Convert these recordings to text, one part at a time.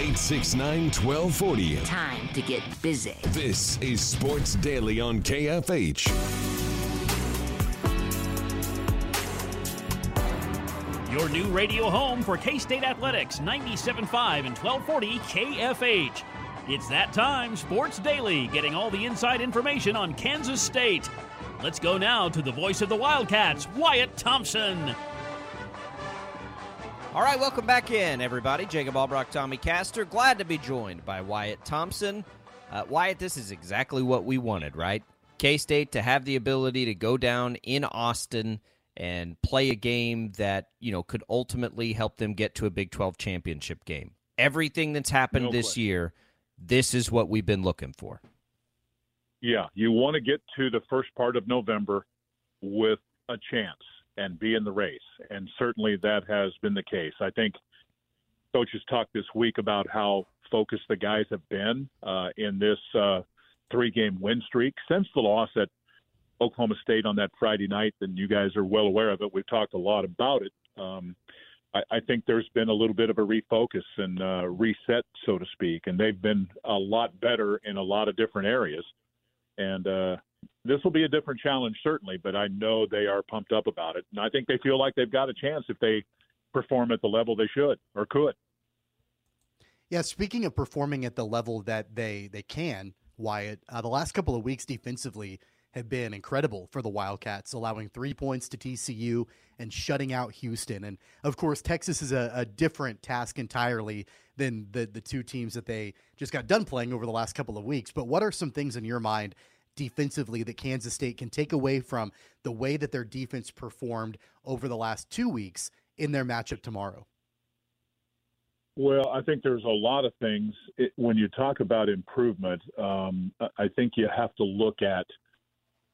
869 1240. Time to get busy. This is Sports Daily on KFH. Your new radio home for K State Athletics, 97.5 and 1240 KFH. It's that time, Sports Daily, getting all the inside information on Kansas State. Let's go now to the voice of the Wildcats, Wyatt Thompson. All right, welcome back in, everybody. Jacob Albrock, Tommy Castor. Glad to be joined by Wyatt Thompson. Uh, Wyatt, this is exactly what we wanted, right? K State to have the ability to go down in Austin and play a game that, you know, could ultimately help them get to a Big 12 championship game. Everything that's happened No this year, this is what we've been looking for. Yeah, you want to get to the first part of November with a chance and be in the race. And certainly that has been the case. I think coaches talked this week about how focused the guys have been uh, in this uh, three game win streak since the loss at Oklahoma State on that Friday night. And you guys are well aware of it. We've talked a lot about it. Um, I, I think there's been a little bit of a refocus and uh, reset, so to speak, and they've been a lot better in a lot of different areas. And uh, this will be a different challenge, certainly, but I know they are pumped up about it. And I think they feel like they've got a chance if they perform at the level they should or could. Yeah, speaking of performing at the level that they they can, Wyatt, uh, the last couple of weeks defensively have been incredible for the Wildcats, allowing three points to TCU and shutting out Houston. And of course, Texas is a, a different task entirely than the the two teams that they just got done playing over the last couple of weeks. But what are some things in your mind defensively that Kansas State can take away from the way that their defense performed over the last two weeks in their matchup tomorrow? Well, I think there's a lot of things. It, when you talk about improvement, um, I- I think you have to look at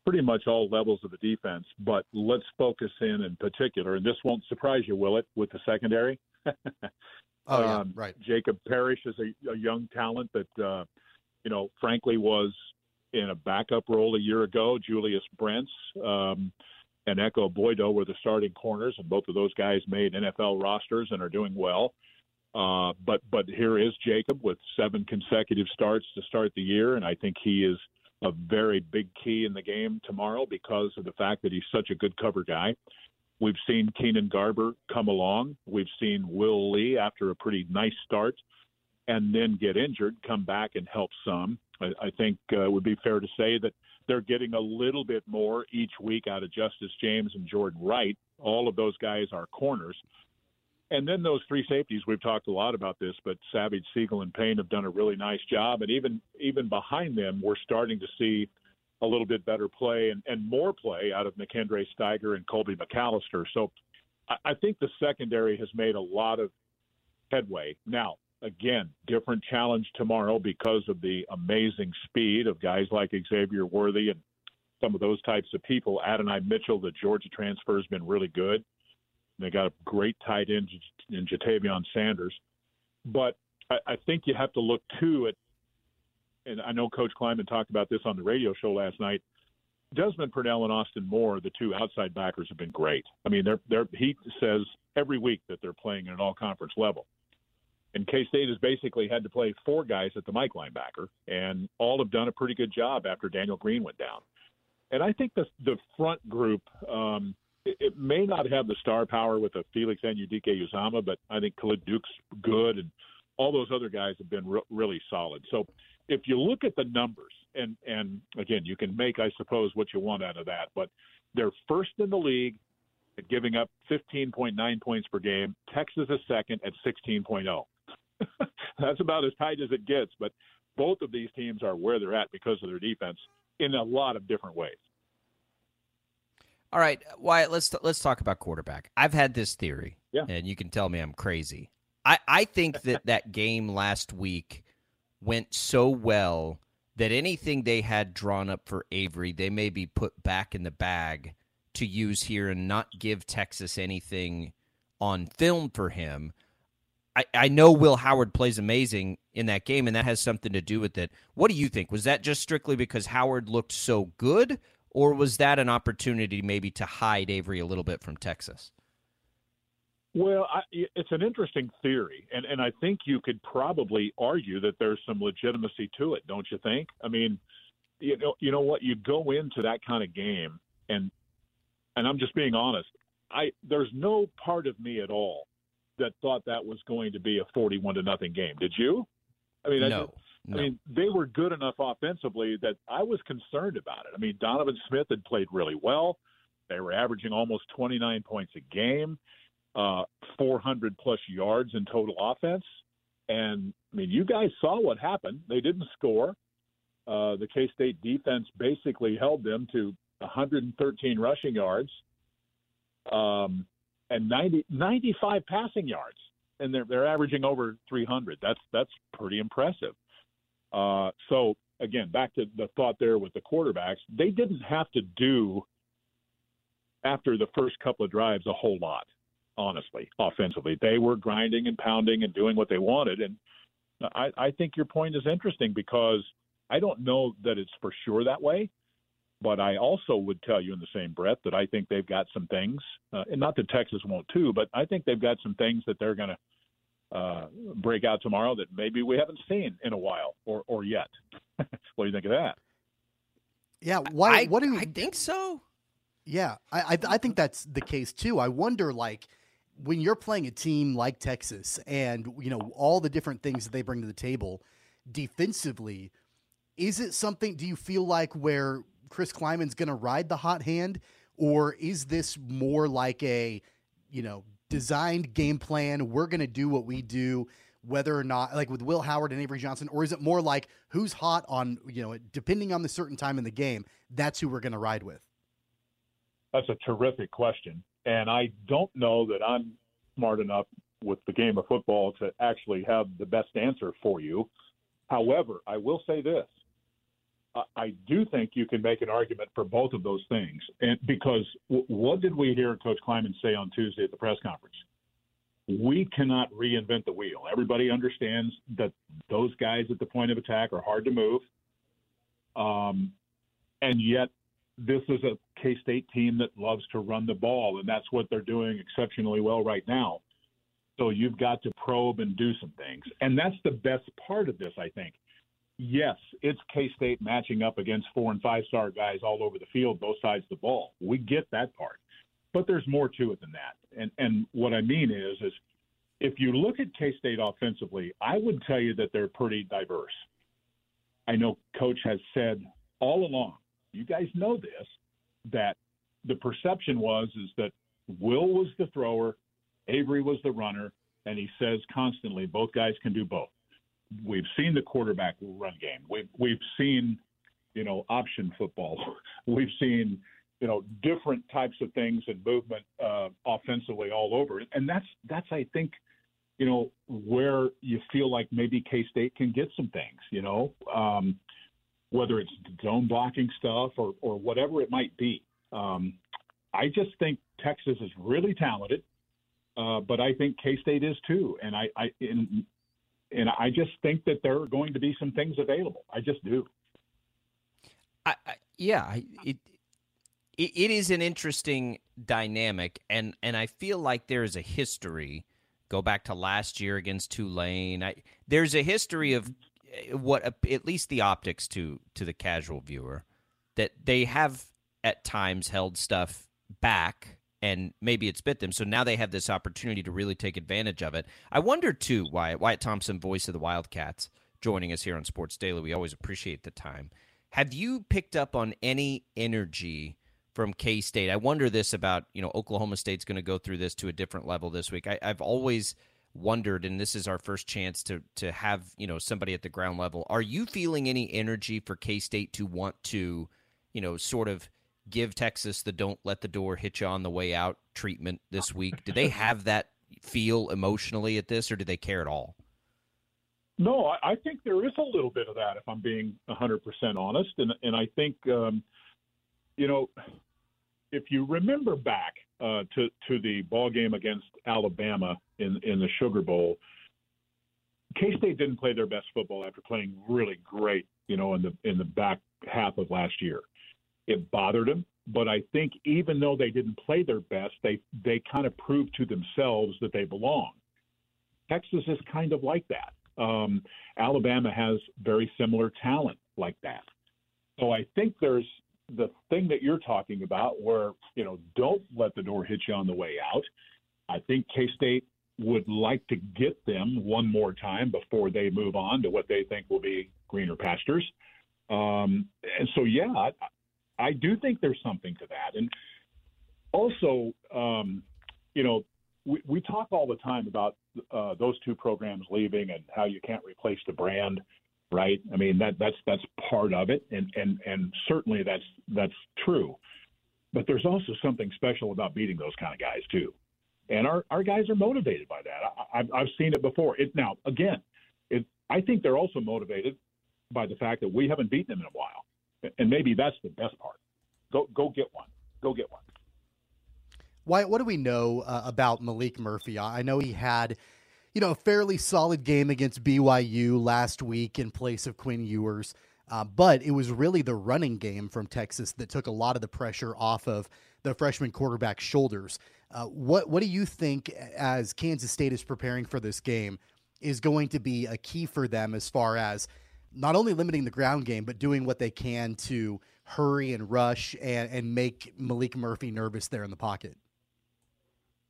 pretty much all levels of the defense, but let's focus in in particular, and this won't surprise you, will it, with the secondary? Oh, yeah, Um, right. Jacob Parrish is a, a young talent that, uh, you know, frankly was in a backup role a year ago. Julius Brents um, and Ekow Boye-Doe were the starting corners, and both of those guys made NFL rosters and are doing well. Uh, but but here is Jacob with seven consecutive starts to start the year, and I think he is a very big key in the game tomorrow because of the fact that he's such a good cover guy. We've seen Keenan Garber come along. We've seen Will Lee after a pretty nice start and then get injured, come back and help some. I, I think uh, it would be fair to say that they're getting a little bit more each week out of Justice James and Jordan Wright. All of those guys are corners. And then those three safeties, we've talked a lot about this, but Savage, Sigle, and Payne have done a really nice job. And even even behind them, we're starting to see a little bit better play and, and more play out of McKendry Steiger and Colby McAllister. So I, I think the secondary has made a lot of headway. Now, again, different challenge tomorrow because of the amazing speed of guys like Xavier Worthy and some of those types of people. Adonai Mitchell, the Georgia transfer, has been really good. They got a great tight end in Jatavion Sanders. But I, I think you have to look too at, and I know Coach Klieman talked about this on the radio show last night. Desmond Purnell and Austin Moore, the two outside backers, have been great. I mean, they're they're he says every week that they're playing at an all conference level. And K State has basically had to play four guys at the Mike linebacker, and all have done a pretty good job after Daniel Green went down. And I think the the front group, um, it, it may not have the star power with a Felix and Anudike-Uzomah, but I think Khalid Duke's good, and all those other guys have been re- really solid. So if you look at the numbers, and and again, you can make, I suppose, what you want out of that, but they're first in the league at giving up 15.9 points per game. Texas is second at 16.0. That's about as tight as it gets, but both of these teams are where they're at because of their defense in a lot of different ways. All right, Wyatt, let's let's talk about quarterback. I've had this theory, yeah. and you can tell me I'm crazy. I, I think that that game last week went so well that anything they had drawn up for Avery, they may be put back in the bag to use here and not give Texas anything on film for him. I, I know Will Howard plays amazing in that game, and that has something to do with it. What do you think? Was that just strictly because Howard looked so good, or was that an opportunity maybe to hide Avery a little bit from Texas? Well, I, it's an interesting theory, and and I think you could probably argue that there's some legitimacy to it, don't you think? I mean, you know, you know what? You go into that kind of game, and and I'm just being honest. I there's no part of me at all that thought that was going to be a 41 to nothing game. Did you? I mean, no. I, I mean, they were good enough offensively that I was concerned about it. I mean, Donovan Smith had played really well. They were averaging almost 29 points a game, uh, 400 plus yards in total offense. And I mean, you guys saw what happened. They didn't score. Uh, the K State defense basically held them to 113 rushing yards. Um, and 90, 95 passing yards, and they're they're averaging over 300. That's that's pretty impressive. Uh, so again, back to the thought there with the quarterbacks, they didn't have to do after the first couple of drives a whole lot, honestly, offensively. They were grinding and pounding and doing what they wanted, and I, I think your point is interesting because I don't know that it's for sure that way. But I also would tell you in the same breath that I think they've got some things, uh, and not that Texas won't too, but I think they've got some things that they're going to uh, break out tomorrow that maybe we haven't seen in a while or or yet. what do you think of that? Yeah, why? I, what do you, I think so? Yeah, I, I I think that's the case too. I wonder, like, when you're playing a team like Texas, and you know all the different things that they bring to the table defensively, is it something? Do you feel like where Chris Klieman's going to ride the hot hand, or is this more like a, you know, designed game plan? We're going to do what we do, whether or not, like with Will Howard and Avery Johnson, or is it more like who's hot on, you know, depending on the certain time in the game, that's who we're going to ride with? That's a terrific question. And I don't know that I'm smart enough with the game of football to actually have the best answer for you. However, I will say this I do think you can make an argument for both of those things. And because what did we hear Coach Klieman say on Tuesday at the press conference? We cannot reinvent the wheel. Everybody understands that those guys at the point of attack are hard to move. Um, and yet, this is a K State team that loves to run the ball, and that's what they're doing exceptionally well right now. So you've got to probe and do some things. And that's the best part of this, I think yes, it's K State matching up against four and five star guys all over the field, both sides of the ball. We get that part, but there's more to it than that. And and what I mean is is if you look at K State offensively, I would tell you that they're pretty diverse. I know Coach has said all along, you guys know this, that the perception was is that Will was the thrower, Avery was the runner, and he says constantly both guys can do both we've seen the quarterback run game. We've we've seen, you know, option football. We've seen, you know, different types of things and movement uh, offensively all over. And that's that's I think, you know, where you feel like maybe K State can get some things. You know, um, whether it's zone blocking stuff or or whatever it might be. Um, I just think Texas is really talented. Uh, but I think K State is too, and I, I in, and I just think that there are going to be some things available. I just do. I, I, yeah, it, it it is an interesting dynamic, and and I feel like there is a history. Go back to last year against Tulane. I, there's a history of eh, what at least the optics to to the casual viewer that they have at times held stuff back and maybe it's bit them. So now they have this opportunity to really take advantage of it. I wonder too, Wyatt Wyatt Thompson, voice of the Wildcats, joining us here on Sports Daily. We always appreciate the time. Have you picked up on any energy from K State? I wonder this about you know Oklahoma State's going to go through this to a different level this week. I, I've always wondered, and this is our first chance to to have you know somebody at the ground level. Are you feeling any energy for K State to want to, you know, sort of give Texas the "don't let the door hit you on the way out" treatment this week? Do they have that feel emotionally at this, or do they care at all? No, I, I think there is a little bit of that. If I'm being 100% honest, and and I think, um, you know, if you remember back uh, to to the ball game against Alabama in in the Sugar Bowl, K State didn't play their best football after playing really great, you know, in the in the back half of last year. It bothered them, but I think even though they didn't play their best, they they kind of proved to themselves that they belong. Texas is kind of like that. Um, Alabama has very similar talent like that. So I think there's the thing that you're talking about where, you know, don't let the door hit you on the way out. I think K State would like to get them one more time before they move on to what they think will be greener pastures. Um, and so, yeah, I, I do think there's something to that. And also, um, you know, we, we talk all the time about uh, those two programs leaving and how you can't replace the brand, right? I mean that that's that's part of it, and and and certainly that's that's true. But there's also something special about beating those kind of guys too, and our our guys are motivated by that. I, I've I've seen it before. It now again, it I think they're also motivated by the fact that we haven't beaten them in a while, and maybe that's the best part. Go go get one. Go get one. Wyatt, what do we know uh, about Maalik Murphy? I know he had, you know, a fairly solid game against BYU last week in place of Quinn Ewers. Uh, but it was really the running game from Texas that took a lot of the pressure off of the freshman quarterback's shoulders. Uh, what what do you think, as Kansas State is preparing for this game, is going to be a key for them as far as not only limiting the ground game, but doing what they can to hurry and rush and, and make Maalik Murphy nervous there in the pocket?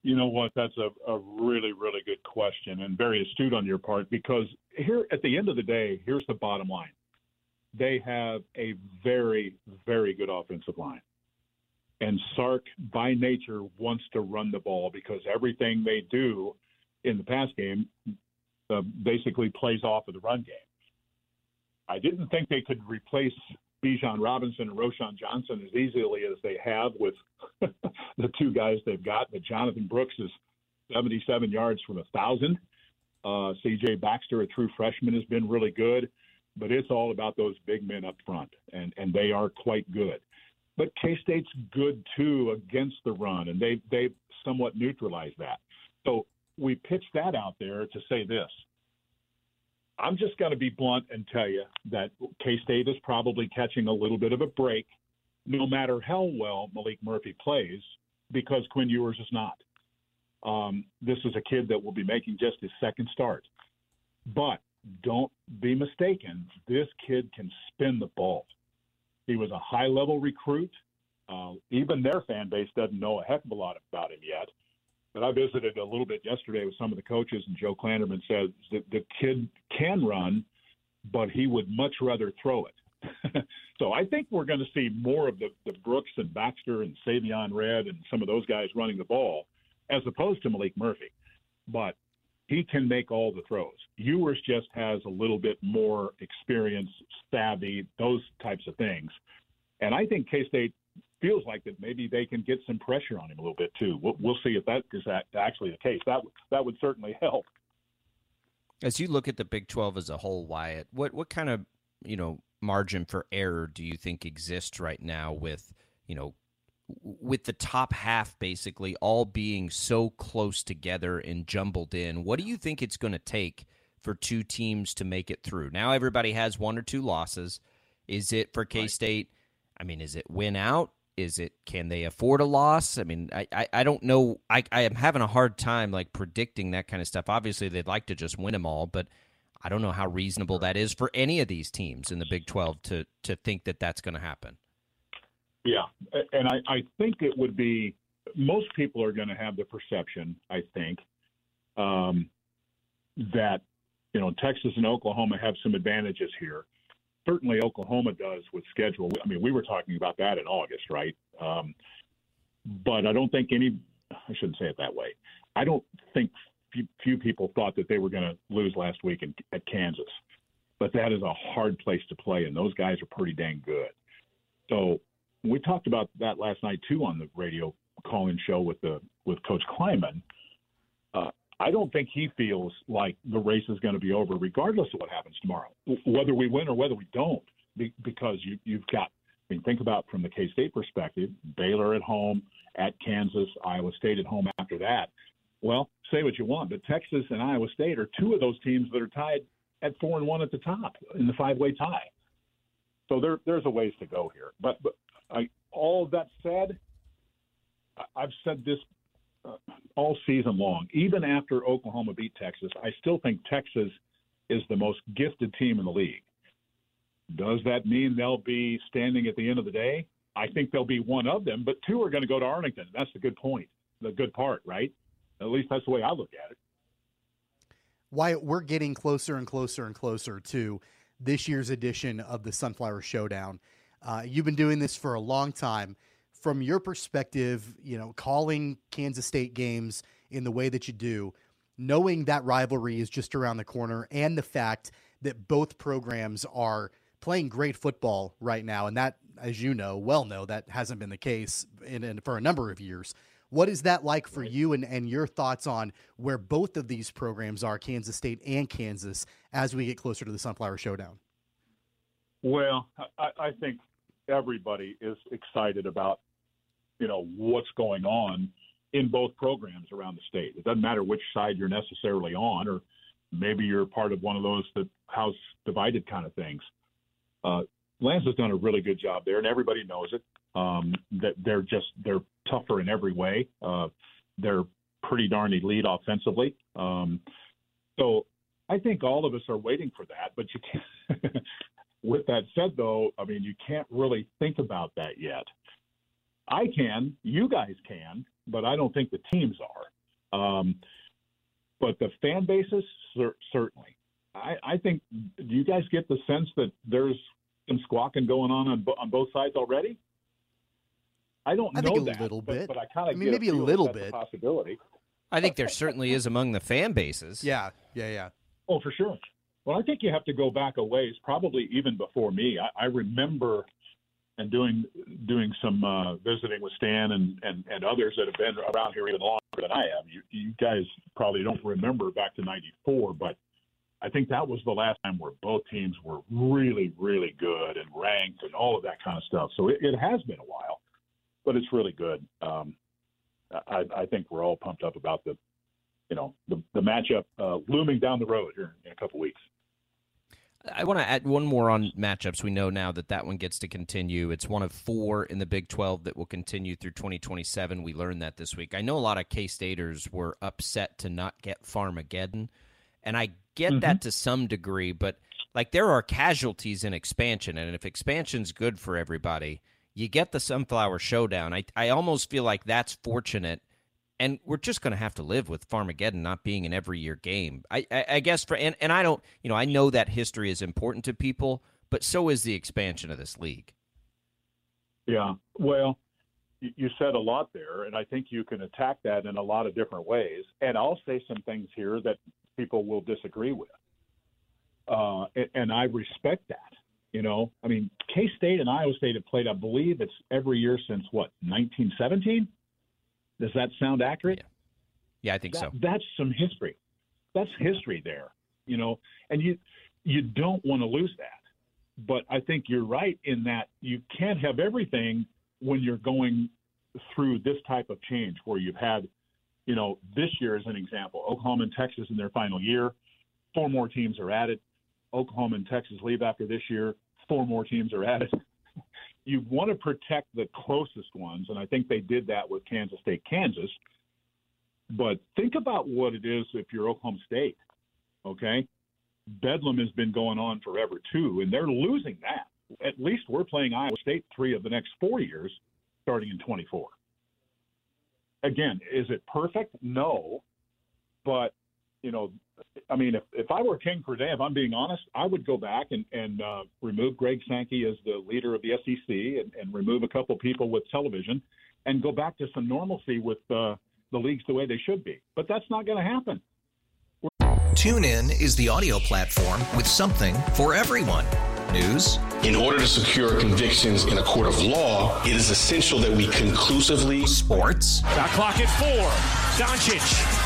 You know what? That's a, a really, really good question and very astute on your part because here at the end of the day, here's the bottom line. They have a very, very good offensive line. And Sark, by nature, wants to run the ball because everything they do in the pass game uh, basically plays off of the run game. I didn't think they could replace Bijan Robinson and Roschon Johnson as easily as they have with the two guys they've got. But Jonathan Brooks is 77 yards from a thousand. Uh, C.J. Baxter, a true freshman, has been really good, but it's all about those big men up front, and and they are quite good. But K State's good too against the run, and they they somewhat neutralize that. So we pitch that out there to say this: I'm just going to be blunt and tell you that K State is probably catching a little bit of a break, no matter how well Maalik Murphy plays, because Quinn Ewers is not. Um, this is a kid that will be making just his second start. But don't be mistaken, this kid can spin the ball. He was a high level recruit. Uh, even their fan base doesn't know a heck of a lot about him yet. But I visited a little bit yesterday with some of the coaches, and Joe Klanderman said that the kid can run, but he would much rather throw it. so I think we're going to see more of the, the Brooks and Baxter and Savion Red and some of those guys running the ball, as opposed to Maalik Murphy. But he can make all the throws. Ewers just has a little bit more experience, savvy, those types of things. And I think K State feels like that maybe they can get some pressure on him a little bit too. We'll, we'll see if that is actually the case. That that would certainly help. As you look at the Big Twelve as a whole, Wyatt, what what kind of you know margin for error do you think exists right now with you know with the top half basically all being so close together and jumbled in? What do you think it's going to take for two teams to make it through? Now everybody has one or two losses. Is it for K State? Right. I mean, is it win out? is it can they afford a loss? I mean, I, I, I, don't know. I, I am having a hard time like predicting that kind of stuff. Obviously, they'd like to just win them all, but I don't know how reasonable that is for any of these teams in the Big Twelve to to think that that's going to happen. Yeah, and I, I think it would be most people are going to have the perception, I think, um, that you know Texas and Oklahoma have some advantages here. Certainly, Oklahoma does with schedule. I mean, we were talking about that in August, right? Um, but I don't think any. I shouldn't say it that way. I don't think few, few people thought that they were going to lose last week in, at Kansas. But that is a hard place to play, and those guys are pretty dang good. So we talked about that last night too on the radio call-in show with the with Coach Klieman. I don't think he feels like the race is going to be over, regardless of what happens tomorrow, whether we win or whether we don't, because you, you've got. I mean, think about from the K State perspective: Baylor at home, at Kansas, Iowa State at home. After that, well, say what you want, but Texas and Iowa State are two of those teams that are tied at four and one at the top in the five-way tie. So there, there's a ways to go here. But, but I, all that said, I've said this uh, all season long. Even after Oklahoma beat Texas, I still think Texas is the most gifted team in the league. Does that mean they'll be standing at the end of the day? I think they'll be one of them, but two are going to go to Arlington. That's the good point, the good part, right? At least that's the way I look at it. Why we're getting closer and closer and closer to this year's edition of the Sunflower Showdown. Uh, you've been doing this for a long time. From your perspective, you know, calling Kansas State games in the way that you do, knowing that rivalry is just around the corner, and the fact that both programs are playing great football right now, and that, as you know, well know, that hasn't been the case in, in for a number of years. What is that like for you and, and your thoughts on where both of these programs are, Kansas State and Kansas, as we get closer to the Sunflower Showdown? Well, I, I think everybody is excited about, you know, what's going on in both programs around the state. It doesn't matter which side you're necessarily on, or maybe you're part of one of those that house divided kind of things. Uh, Lance has done a really good job there, and everybody knows it. Um, that they're just they're tougher in every way. Uh, they're pretty darn elite offensively. Um, so I think all of us are waiting for that. But you can't. with that said, though, I mean you can't really think about that yet. I can, you guys can, but I don't think the teams are. Um, but the fan bases cer- certainly. I, I think. Do you guys get the sense that there's some squawking going on on, bo- on both sides already? I don't I know think a that, little but, bit. but I kind I of mean, maybe a little bit. possibility. I think there certainly is among the fan bases. Yeah, yeah, yeah. Oh, for sure. Well, I think you have to go back a ways, probably even before me. I, I remember and doing doing some uh, visiting with Stan and, and, and others that have been around here even longer than I have. You, you guys probably don't remember back to '94, but I think that was the last time where both teams were really, really good and ranked and all of that kind of stuff. So it, it has been a while but it's really good. Um, I, I think we're all pumped up about the, you know, the, the matchup uh, looming down the road here in a couple weeks. I want to add one more on matchups. We know now that that one gets to continue. It's one of four in the Big 12 that will continue through 2027. We learned that this week. I know a lot of K Staters were upset to not get Farmageddon, and I get mm-hmm. that to some degree, but like there are casualties in expansion, and if expansion's good for everybody, you get the Sunflower Showdown. I, I almost feel like that's fortunate. And we're just going to have to live with Farmageddon not being an every year game. I, I, I guess for, and, and I don't, you know, I know that history is important to people, but so is the expansion of this league. Yeah. Well, you said a lot there, and I think you can attack that in a lot of different ways. And I'll say some things here that people will disagree with. Uh, and, and I respect that. You know, I mean, K State and Iowa State have played, I believe it's every year since what, 1917? Does that sound accurate? Yeah, yeah I think that, so. That's some history. That's history there, you know, and you you don't want to lose that. But I think you're right in that you can't have everything when you're going through this type of change where you've had, you know, this year as an example, Oklahoma and Texas in their final year, four more teams are added. Oklahoma and Texas leave after this year four more teams are added. You want to protect the closest ones, and I think they did that with Kansas State, Kansas. But think about what it is if you're Oklahoma State, okay? Bedlam has been going on forever too, and they're losing that. At least we're playing Iowa State three of the next four years, starting in 24. again, is it perfect? No, but you know, I mean, if, if I were king for a day, if I'm being honest, I would go back and, and uh, remove Greg Sankey as the leader of the SEC and, and remove a couple people with television and go back to some normalcy with uh, the leagues the way they should be. But that's not going to happen. TuneIn is the audio platform with something for everyone. News. In order to secure convictions in a court of law, it is essential that we conclusively. Sports. Shot clock at four. Doncic.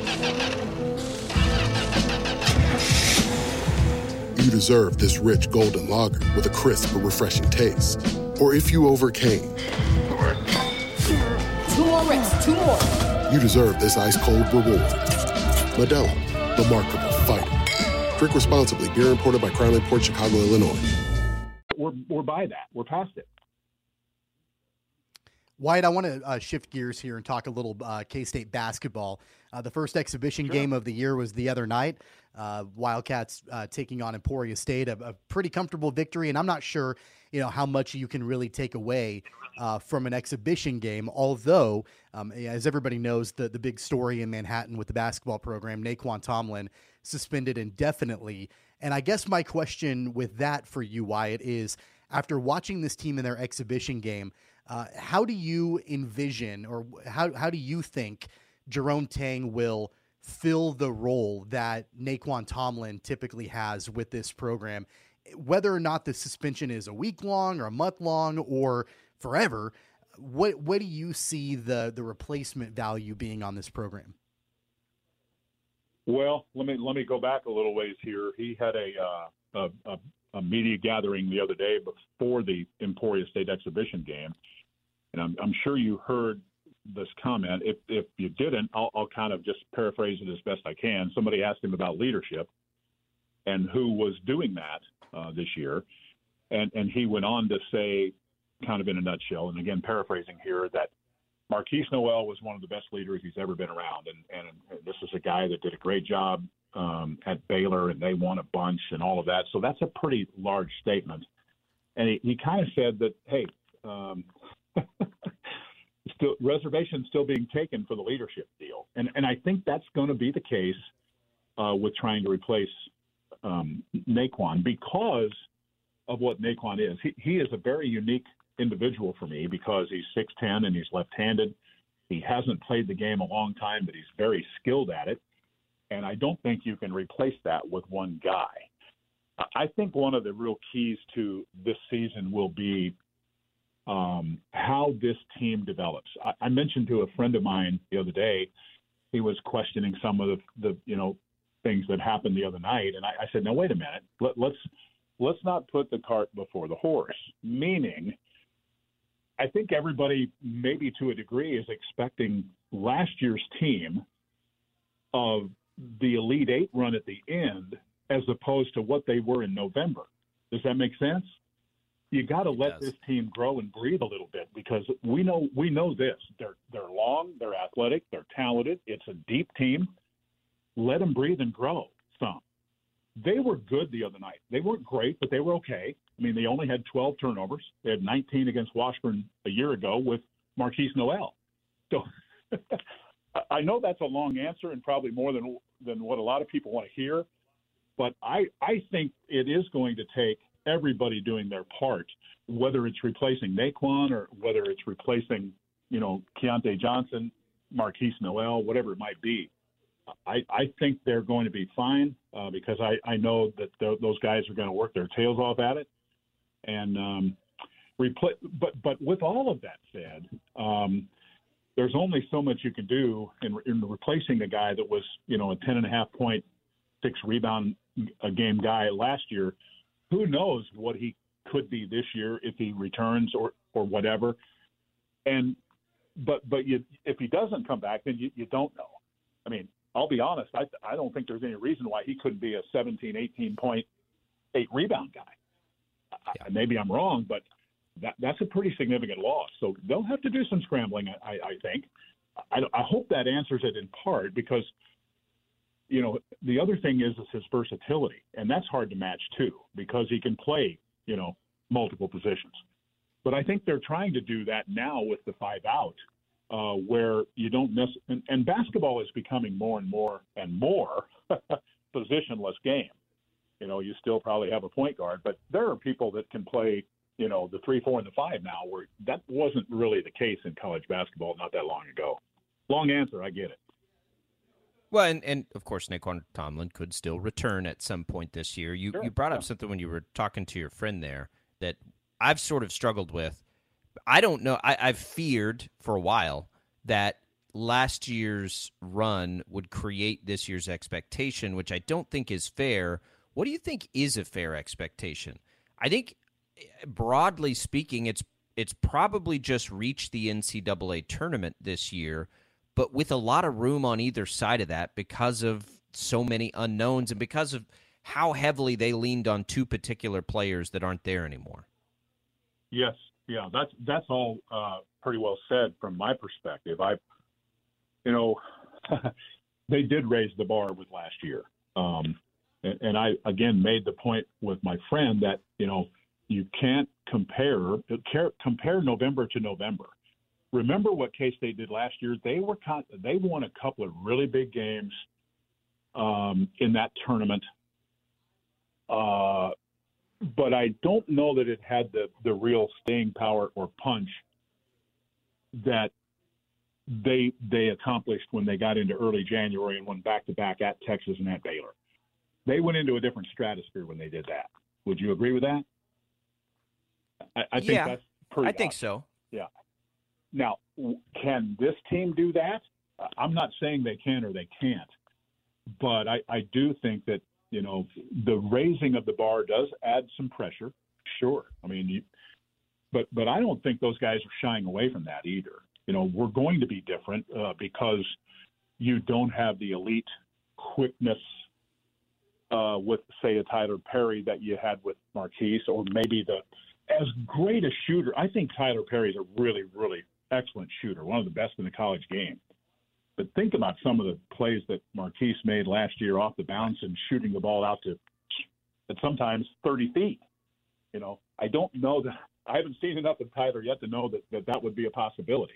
deserve this rich golden lager with a crisp but refreshing taste. Or if you overcame. Two more reps, two more. You deserve this ice cold reward. Modelo, the Markable Fighter. Drink responsibly. Beer imported by Crown Port Chicago, Illinois. We're, we're by that. We're past it. Wyatt, I want to uh, shift gears here and talk a little uh, K State basketball. Uh, the first exhibition sure. game of the year was the other night. Uh, Wildcats uh, taking on Emporia State, a, a, pretty comfortable victory, and I'm not sure, you know, how much you can really take away uh, from an exhibition game. Although, um, as everybody knows, the the big story in Manhattan with the basketball program, Nae'Qwan Tomlin suspended indefinitely. And I guess my question with that for you, Wyatt, is after watching this team in their exhibition game. Uh, how do you envision, or how how do you think Jerome Tang will fill the role that Nae'Qwan Tomlin typically has with this program? Whether or not the suspension is a week long or a month long or forever, what what do you see the the replacement value being on this program? Well, let me let me go back a little ways here. He had a uh, a, a, a media gathering the other day before the Emporia State exhibition game, and I'm, I'm sure you heard this comment. If if you didn't, I'll, I'll kind of just paraphrase it as best I can. Somebody asked him about leadership and who was doing that uh, this year, and and he went on to say, kind of in a nutshell, and again paraphrasing here, that Markquis Nowell was one of the best leaders he's ever been around, and and this is a guy that did a great job um, at Baylor, and they won a bunch and all of that. So that's a pretty large statement. And he, he kind of said that, hey, um, still reservations still being taken for the leadership deal, and and I think that's going to be the case uh, with trying to replace um, Nae'Qwan because of what Nae'Qwan is. He he is a very unique individual for me because he's six ten and he's left-handed. He hasn't played the game a long time, but he's very skilled at it, and I don't think you can replace that with one guy. I think one of the real keys to this season will be um, how this team develops. I, I, mentioned to a friend of mine the other day, he was questioning some of the, the you know things that happened the other night, and I, I said, "Now wait a minute. Let, let's let's not put the cart before the horse." Meaning, I think everybody, maybe to a degree, is expecting last year's team of the Elite Eight run at the end, as opposed to what they were in November. Does that make sense? You got to let this team grow and breathe a little bit because we know we know this. They're they're long, they're athletic, they're talented. It's a deep team. Let them breathe and grow some. They were good the other night. They weren't great, but they were okay. I mean, they only had 12 turnovers. They had 19 against Washburn a year ago with Markquis Nowell. So I know that's a long answer and probably more than than what a lot of people want to hear, but I I think it is going to take everybody doing their part, whether it's replacing Nae'Qwan or whether it's replacing, you know, Keyontae Johnson, Markquis Nowell, whatever it might be. I, I think they're going to be fine uh, because I, I know that th- those guys are going to work their tails off at it. And um, repl- but but with all of that said, um, there's only so much you can do in, in replacing the guy that was you know a ten and a half point, six rebound a game guy last year. Who knows what he could be this year if he returns or or whatever. And but but you if he doesn't come back, then you, you don't know. I mean, I'll be honest. I I don't think there's any reason why he couldn't be a 17, 18 point, eight rebound guy. Yeah. I, maybe I'm wrong, but that that's a pretty significant loss. So they'll have to do some scrambling. I I think. I, I hope that answers it in part because you know the other thing is is his versatility, and that's hard to match too because he can play you know multiple positions. But I think they're trying to do that now with the five out uh, where you don't miss. And, and basketball is becoming more and more and more positionless game. You know, you still probably have a point guard, but there are people that can play. You know, the three, four, and the five now. Where that wasn't really the case in college basketball not that long ago. Long answer, I get it. Well, and, and of course, Nae'Qwan Tomlin could still return at some point this year. You sure, you brought up something when you were talking to your friend there that I've sort of struggled with I don't know. I, I've feared for a while that last year's run would create this year's expectation, which I don't think is fair. What do you think is a fair expectation? I think, broadly speaking, it's it's probably just reached the NCAA tournament this year, but with a lot of room on either side of that because of so many unknowns and because of how heavily they leaned on two particular players that aren't there anymore. Yes, yeah, that's that's all uh, pretty well said from my perspective. I, you know, they did raise the bar with last year, um, and, and I again made the point with my friend that you know you can't compare compare November to November. Remember what K State did last year? They were they won a couple of really big games um, in that tournament. Uh, but I don't know that it had the the real staying power or punch that they they accomplished when they got into early January and went back to back at Texas and at Baylor. They went into a different stratosphere when they did that. Would you agree with that? I, I think yeah, that's pretty. I think so. Yeah. Now, can this team do that? I'm not saying they can or they can't, but I, I do think that you know, the raising of the bar does add some pressure. Sure. I mean, you, but but I don't think those guys are shying away from that either. You know, we're going to be different uh, because you don't have the elite quickness uh, with, say, a Tyler Perry that you had with Markquis, or maybe the as great a shooter. I think Tyler Perry is a really, really excellent shooter, one of the best in the college game. But think about some of the plays that Markquis made last year off the bounce and shooting the ball out to at sometimes 30 feet. You know, I don't know that I haven't seen enough of Tyler yet to know that that, that would be a possibility.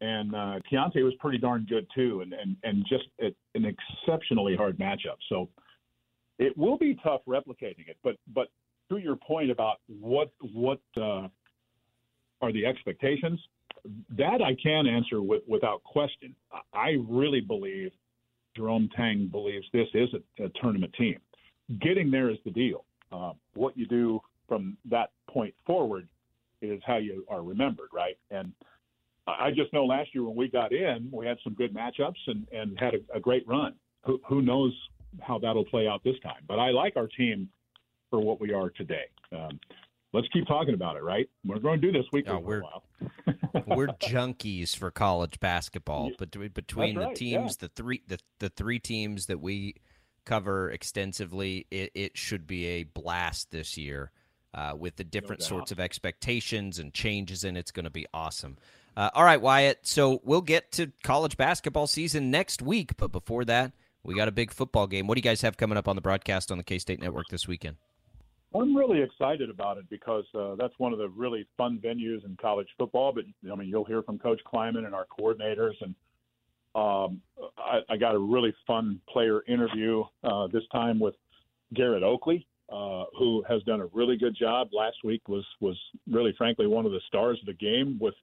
And uh, Keyontae was pretty darn good too, and and and just a, an exceptionally hard matchup. So it will be tough replicating it. But but to your point about what what uh, are the expectations, that I can answer with, without question. I really believe Jerome Tang believes this is a, a tournament team. Getting there is the deal. Uh, what you do from that point forward is how you are remembered, right? And I just know last year when we got in, we had some good matchups and, and had a, a great run. Who, who knows how that'll play out this time? But I like our team for what we are today. Um, let's keep talking about it, right? We're going to do this week oh, for a while. we're junkies for college basketball. But between right, the teams, yeah. the three the, the three teams that we cover extensively, it, it should be a blast this year. Uh, with the different no sorts of expectations and changes in it's going to be awesome. Uh, all right, Wyatt. So we'll get to college basketball season next week, but before that, we got a big football game. What do you guys have coming up on the broadcast on the K State Network this weekend? I'm really excited about it because uh, that's one of the really fun venues in college football. But I mean, you'll hear from Coach Klieman and our coordinators, and um, I, I got a really fun player interview uh, this time with Garrett Oakley, uh, who has done a really good job. Last week was was really, frankly, one of the stars of the game with,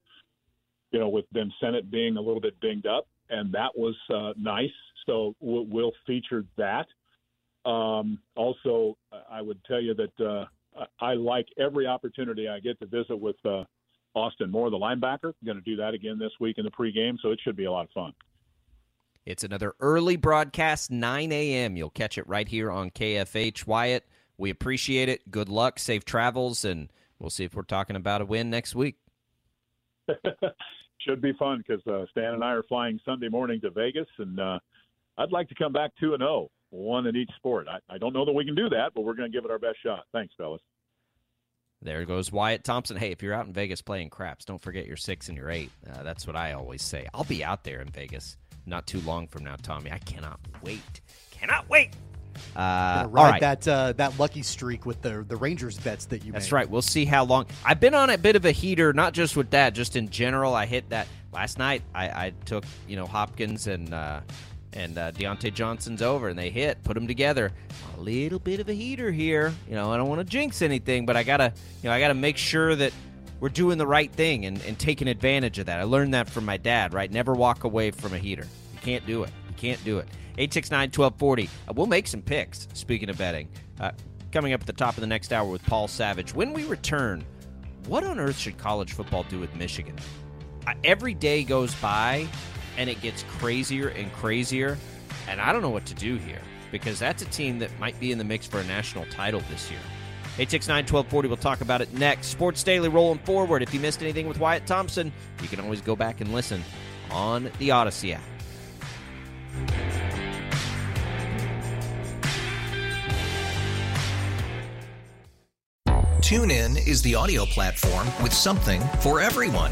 you know, with Ben Sinnott being a little bit binged up, and that was uh, nice. so we'll, we'll feature that. Um, also, I would tell you that uh, I like every opportunity I get to visit with uh, Austin Moore, the linebacker. I'm going to do that again this week in the pregame, so it should be a lot of fun. It's another early broadcast, 9 a.m. You'll catch it right here on KFH. Wyatt, we appreciate it. Good luck, safe travels, and we'll see if we're talking about a win next week. Should be fun because uh, Stan and I are flying Sunday morning to Vegas, and uh, I'd like to come back two and zero, oh, one in each sport. I, I don't know that we can do that, but we're going to give it our best shot. Thanks, fellas. There goes Wyatt Thompson. Hey, if you're out in Vegas playing craps, don't forget your six and your eight. Uh, that's what I always say. I'll be out there in Vegas not too long from now, Tommy. I cannot wait. Cannot wait. Uh, ride that uh, that lucky streak with the the Rangers bets that you. That's made. right. We'll see how long. I've been on a bit of a heater, not just with that, just in general. I hit that last night. I, I took you know Hopkins and uh, and uh, Diontae Johnson's over, and they hit, put them together. A little bit of a heater here. You know, I don't want to jinx anything, but I gotta you know I gotta make sure that we're doing the right thing and, and taking advantage of that. I learned that from my dad. Right, never walk away from a heater. You can't do it. You can't do it. 869 1240. Uh, we'll make some picks, speaking of betting, uh, coming up at the top of the next hour with Paul Savage. When we return, what on earth should college football do with Michigan? Uh, every day goes by and it gets crazier and crazier, and I don't know what to do here because that's a team that might be in the mix for a national title this year. 869 1240. We'll talk about it next. Sports Daily rolling forward. If you missed anything with Wyatt Thompson, you can always go back and listen on the Audacy app. TuneIn is the audio platform with something for everyone.